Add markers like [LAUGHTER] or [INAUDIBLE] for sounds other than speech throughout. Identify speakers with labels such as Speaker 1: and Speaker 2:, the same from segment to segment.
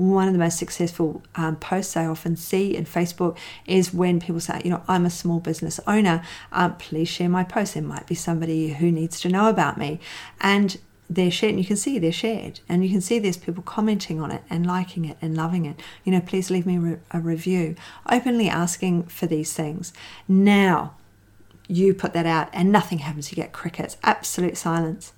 Speaker 1: one of the most successful um, posts I often see in Facebook is when people say, you know, I'm a small business owner. Um, please share my post. There might be somebody who needs to know about me. And they're shared, and you can see they're shared, and you can see there's people commenting on it and liking it and loving it. You know, please leave me a review, openly asking for these things. Now, you put that out and nothing happens. You get crickets, absolute silence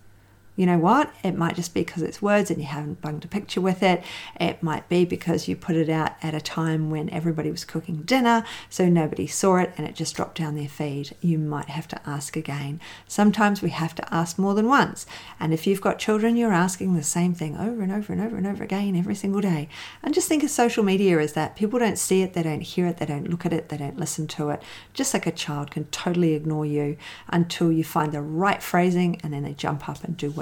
Speaker 1: you know what? It might just be because it's words and you haven't bunged a picture with it. It might be because you put it out at a time when everybody was cooking dinner, so nobody saw it and it just dropped down their feed. You might have to ask again. Sometimes we have to ask more than once. And if you've got children, you're asking the same thing over and over and over and over again every single day. And just think of social media as that. People don't see it, they don't hear it, they don't look at it, they don't listen to it. Just like a child can totally ignore you until you find the right phrasing and then they jump up and do what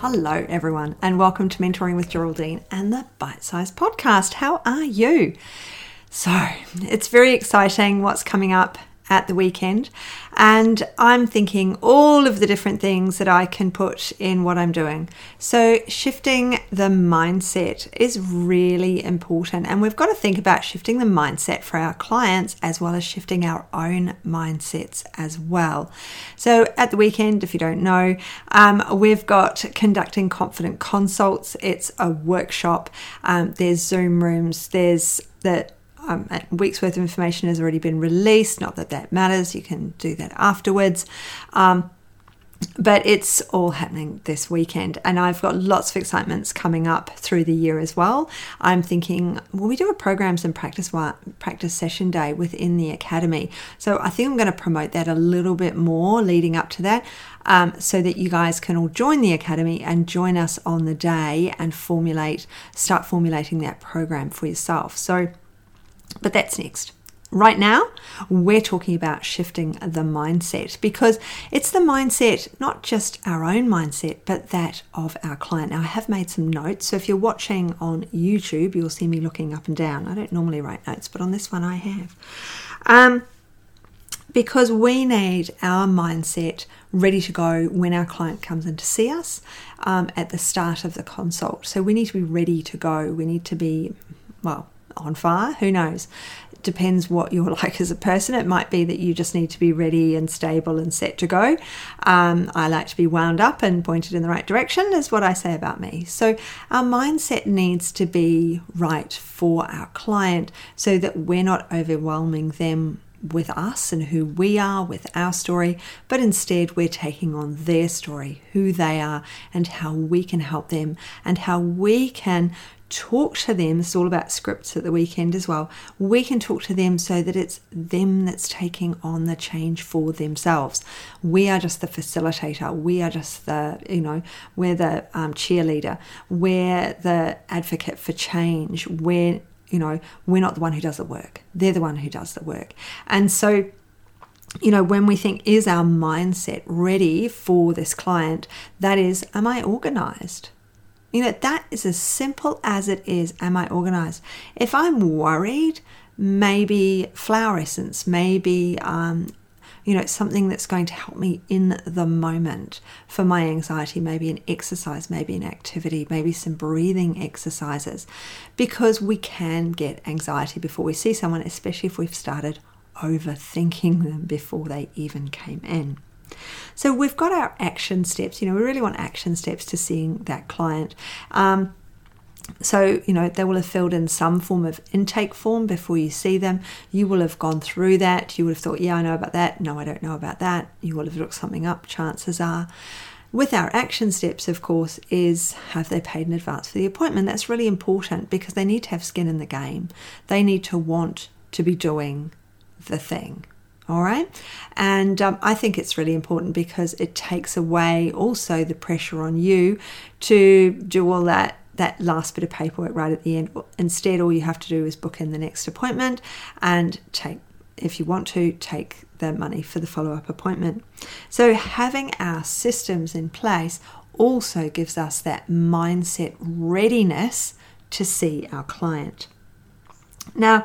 Speaker 1: Hello, everyone, and welcome to Mentoring with Geraldine and the Bite Size Podcast. How are you? So, it's very exciting what's coming up at the weekend. And I'm thinking all of the different things that I can put in what I'm doing. So, shifting the mindset is really important. And we've got to think about shifting the mindset for our clients as well as shifting our own mindsets as well. So, at the weekend, if you don't know, um, we've got conducting confident consults. It's a workshop, um, there's Zoom rooms, there's the um, week's worth of information has already been released. Not that that matters, you can do that afterwards. Um, but it's all happening this weekend, and I've got lots of excitements coming up through the year as well. I'm thinking, well, we do a programs and practice practice session day within the academy, so I think I'm going to promote that a little bit more leading up to that, um, so that you guys can all join the academy and join us on the day and formulate, start formulating that program for yourself. So but that's next. Right now, we're talking about shifting the mindset because it's the mindset, not just our own mindset, but that of our client. Now, I have made some notes. So if you're watching on YouTube, you'll see me looking up and down. I don't normally write notes, but on this one I have. Um, because we need our mindset ready to go when our client comes in to see us um, at the start of the consult. So we need to be ready to go. We need to be, well, on fire. Who knows? It depends what you're [LAUGHS] like as a person. It might be that you just need to be ready and stable and set to go. Um, I like to be wound up and pointed in the right direction, is what I say about me. So, our mindset needs to be right for our client so that we're not overwhelming them with us and who we are with our story, but instead we're taking on their story, who they are, and how we can help them, and how we can talk to them. Is all about scripts at the weekend as well. We can talk to them so that it's them that's taking on the change for themselves. We are just the facilitator. We are just the, you know, we're the um, cheerleader. We're the advocate for change. We're, you know, we're not the one who does the work. They're the one who does the work. And so, you know, when we think, is our mindset ready for this client? That is, am I organized? You know, that is as simple as it is. Am I organized? If I'm worried, maybe flower essence, maybe, um, you know, something that's going to help me in the moment for my anxiety, maybe an exercise, maybe an activity, maybe some breathing exercises, because we can get anxiety before we see someone, especially if we've started overthinking them before they even came in. So we've got our action steps. You know, we really want action steps to seeing that client. Um, so, you know, they will have filled in some form of intake form before you see them. You will have gone through that. You would have thought, yeah, I know about that. No, I don't know about that. You will have looked something up, chances are. With our action steps, of course, is have they paid in advance for the appointment? That's really important because they need to have skin in the game. They need to want to be doing the thing. All right. And um, I think it's really important because it takes away also the pressure on you to do all that that last bit of paperwork right at the end. Instead, all you have to do is book in the next appointment and take, if you want to, take the money for the follow up appointment. So, having our systems in place also gives us that mindset readiness to see our client. Now,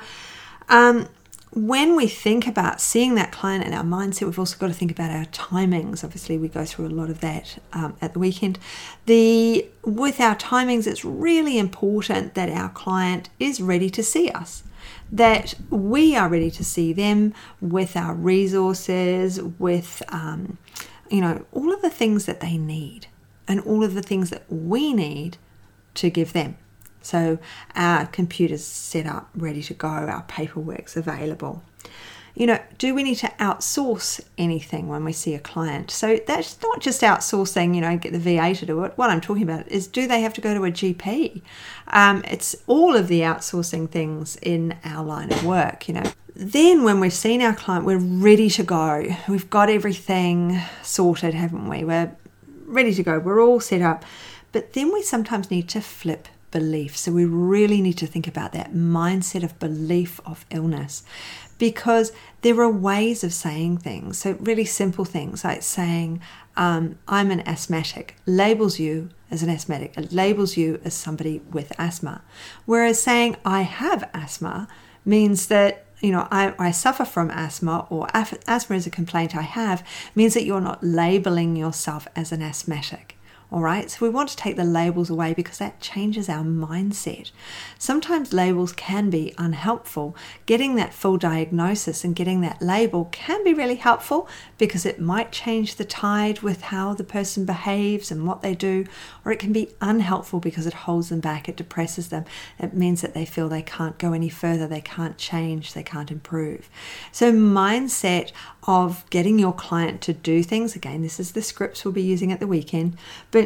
Speaker 1: um, when we think about seeing that client and our mindset, we've also got to think about our timings. Obviously, we go through a lot of that um, at the weekend. The with our timings, it's really important that our client is ready to see us, that we are ready to see them with our resources, with um, you know all of the things that they need, and all of the things that we need to give them. So our computer's set up, ready to go, our paperwork's available. You know, do we need to outsource anything when we see a client? So that's not just outsourcing, you know, get the VA to do it. What I'm talking about is do they have to go to a GP? Um, it's all of the outsourcing things in our line of work, you know. Then, when we've seen our client, we're ready to go. We've got everything sorted, haven't we? We're ready to go. We're all set up. But then we sometimes need to flip belief. So we really need to think about that mindset of belief of illness because there are ways of saying things. So, really simple things like saying, um, I'm an asthmatic, labels you as an asthmatic, it labels you as somebody with asthma. Whereas saying, I have asthma means that you know, I, I, suffer from asthma or asthma is a complaint I have, means that you're not labeling yourself as an asthmatic. All right, so we want to take the labels away because that changes our mindset. Sometimes labels can be unhelpful. Getting that full diagnosis and getting that label can be really helpful because it might change the tide with how the person behaves and what they do, or it can be unhelpful because it holds them back, it depresses them. It means that they feel they can't go any further, they can't change, they can't improve. So, mindset of getting your client to do things again, this is the scripts we'll be using at the weekend, but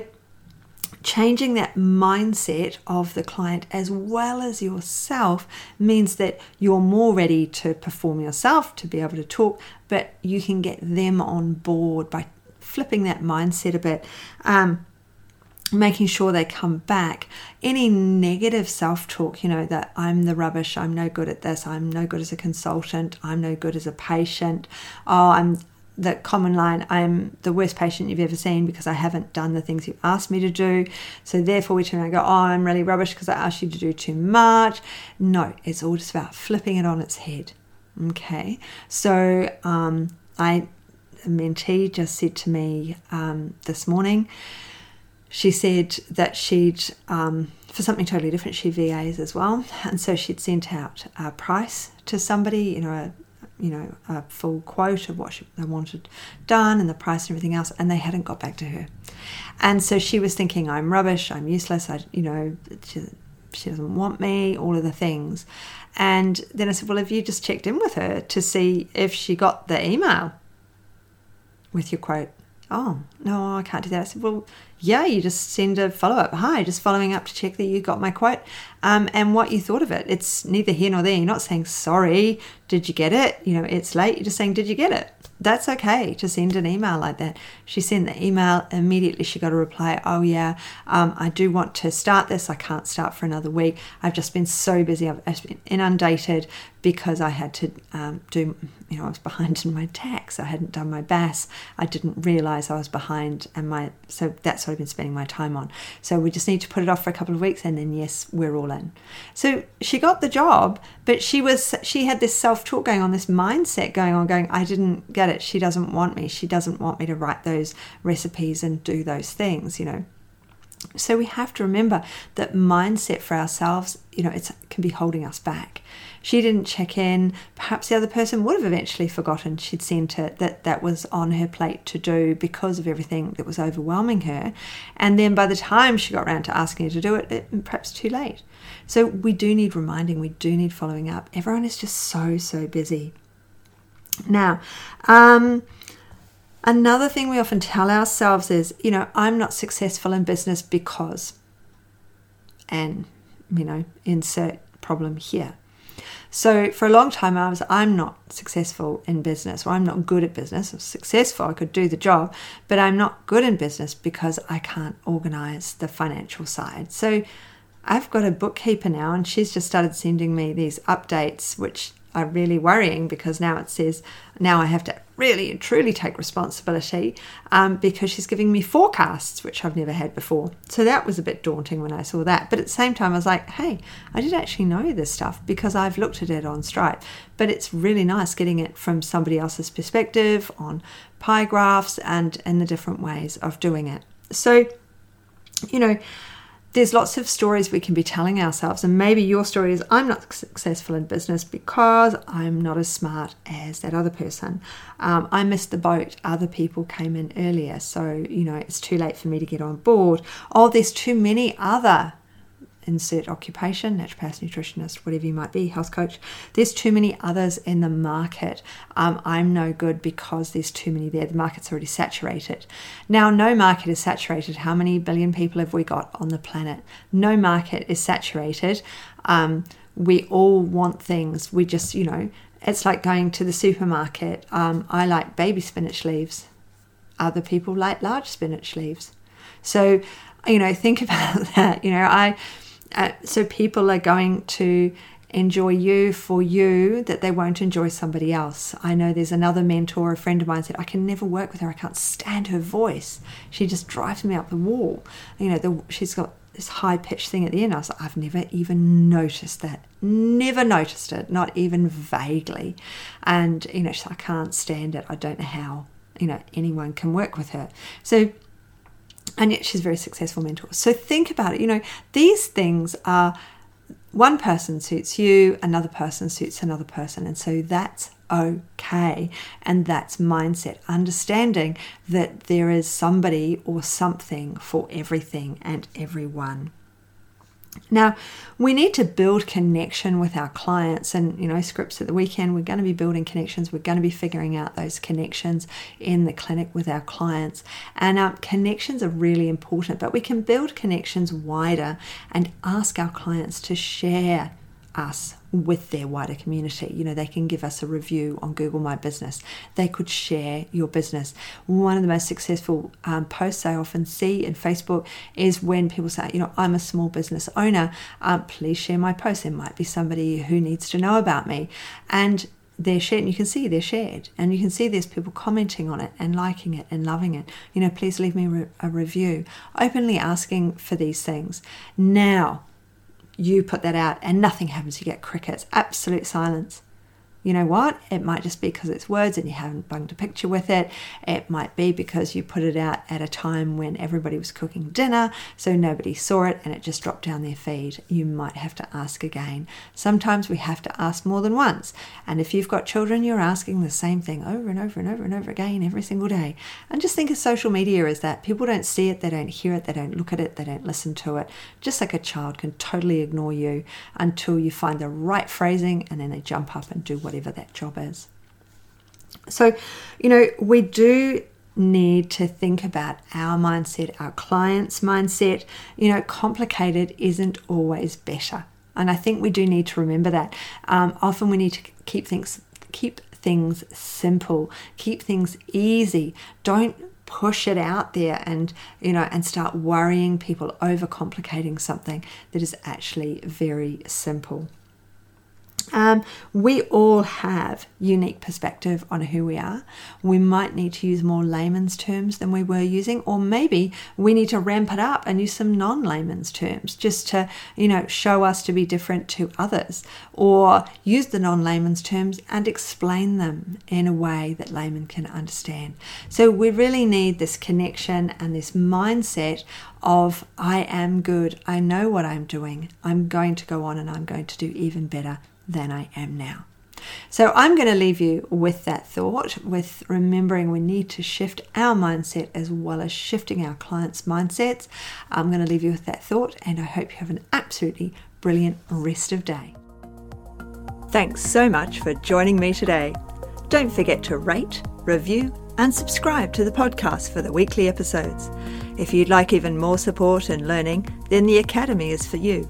Speaker 1: changing that mindset of the client as well as yourself means that you're more ready to perform yourself, to be able to talk, but you can get them on board by flipping that mindset a bit. Um, making sure they come back. Any negative self talk, you know, that I'm the rubbish, I'm no good at this, I'm no good as a consultant, I'm no good as a patient, oh, I'm the common line I'm the worst patient you've ever seen because I haven't done the things you asked me to do. So therefore, we turn around and go, Oh, I'm really rubbish because I asked you to do too much. No, it's all just about flipping it on its head. Okay. So um, I, a mentee just said to me um, this morning, she said that she'd, um, for something totally different, she VAs as well. And so she'd sent out a price to somebody, you know, a, you know, a full quote of what she, they wanted done and the price and everything else, and they hadn't got back to her. And so she was thinking, I'm rubbish, I'm useless, I, you know, she, she doesn't want me, all of the things. And then I said, Well, have you just checked in with her to see if she got the email with your quote? Oh, no, I can't do that. I said, Well, yeah, you just send a follow up. Hi, just following up to check that you got my quote um, and what you thought of it. It's neither here nor there. You're not saying, sorry, did you get it? You know, it's late. You're just saying, did you get it? That's okay to send an email like that. She sent the email, immediately she got a reply, oh, yeah, um, I do want to start this. I can't start for another week. I've just been so busy. I've been inundated because I had to um, do, you know, I was behind in my tax. I hadn't done my BAS. I didn't realize I was behind, and my, so that's what I've been spending my time on. So we just need to put it off for a couple of weeks, and then yes, we're all in. So she got the job, but she was she had this self talk going on, this mindset going on, going, I didn't get it. She doesn't want me. She doesn't want me to write those recipes and do those things, you know. So we have to remember that mindset for ourselves, you know, it can be holding us back. She didn't check in. Perhaps the other person would have eventually forgotten she'd sent it that that was on her plate to do because of everything that was overwhelming her. And then by the time she got around to asking her to do it, it perhaps too late. So we do need reminding, we do need following up. Everyone is just so, so busy. Now, um, Another thing we often tell ourselves is, you know, I'm not successful in business because, and, you know, insert problem here. So for a long time, I was, I'm not successful in business, or I'm not good at business. I'm successful, I could do the job, but I'm not good in business because I can't organize the financial side. So I've got a bookkeeper now, and she's just started sending me these updates, which are really worrying because now it says now I have to really and truly take responsibility um, because she's giving me forecasts, which I've never had before. So that was a bit daunting when I saw that. But at the same time, I was like, hey, I did actually know this stuff because I've looked at it on Stripe. But it's really nice getting it from somebody else's perspective on pie graphs and, and the different ways of doing it. So, you know, there's lots of stories we can be telling ourselves, and maybe your story is I'm not successful in business because I'm not as smart as that other person. Um, I missed the boat, other people came in earlier, so you know it's too late for me to get on board. Oh, there's too many other insert occupation, naturopath, nutritionist, whatever you might be, health coach. There's too many others in the market. Um, I'm no good because there's too many there. The market's already saturated. Now, no market is saturated. How many billion people have we got on the planet? No market is saturated. Um, we all want things. We just, you know, it's like going to the supermarket. Um, I like baby spinach leaves. Other people like large spinach leaves. So, you know, think [LAUGHS] about that. You know, I uh, so people are going to enjoy you for you that they won't enjoy somebody else. I know there's another mentor, a friend of mine said, I can never work with her. I can't stand her voice. She just drives me up the wall. You know, the, she's got this high pitched thing at the end. I was like, I've never even noticed that. Never noticed it, not even vaguely. And, you know, I can't stand it. I don't know how, you know, anyone can work with her. So and yet she's a very successful mentor. So think about it. You know, these things are one person suits you, another person suits another person. And so that's okay. And that's mindset, understanding that there is somebody or something for everything and everyone. Now, we need to build connection with our clients, and you know, scripts at the weekend, we're going to be building connections. We're going to be figuring out those connections in the clinic with our clients, and our connections are really important. But we can build connections wider and ask our clients to share us with their wider community. You know, they can give us a review on Google My Business. They could share your business. One of the most successful um, posts I often see in Facebook is when people say, you know, I'm a small business owner. Um, please share my post. There might be somebody who needs to know about me. And they're shared, and you can see they're shared, and you can see there's people commenting on it and liking it and loving it. You know, please leave me a review, openly asking for these things. Now, you put that out and nothing happens. You get crickets, absolute silence you know what? It might just be because it's words and you haven't bunged a picture with it. It might be because you put it out at a time when everybody was cooking dinner, so nobody saw it and it just dropped down their feed. You might have to ask again. Sometimes we have to ask more than once. And if you've got children, you're asking the same thing over and over and over and over again every single day. And just think of social media as that. People don't see it, they don't hear it, they don't look at it, they don't listen to it. Just like a child can totally ignore you until you find the right phrasing and then they jump up and do what whatever that job is. So, you know, we do need to think about our mindset, our client's mindset. You know, complicated isn't always better. And I think we do need to remember that. Um, often we need to keep things keep things simple, keep things easy. Don't push it out there and you know and start worrying people over complicating something that is actually very simple. Um, we all have unique perspective on who we are. We might need to use more layman's terms than we were using, or maybe we need to ramp it up and use some non-layman's terms just to, you know, show us to be different to others, or use the non-layman's terms and explain them in a way that laymen can understand. So we really need this connection and this mindset of I am good, I know what I'm doing, I'm going to go on and I'm going to do even better than I am now. So I'm going to leave you with that thought, with remembering we need to shift our mindset as well as shifting our clients' mindsets. I'm going to leave you with that thought, and I hope you have an absolutely brilliant rest of day. Thanks so much for joining me today. Don't forget to rate, review, and subscribe to the podcast for the weekly episodes. If you'd like even more support and learning, then the Academy is for you.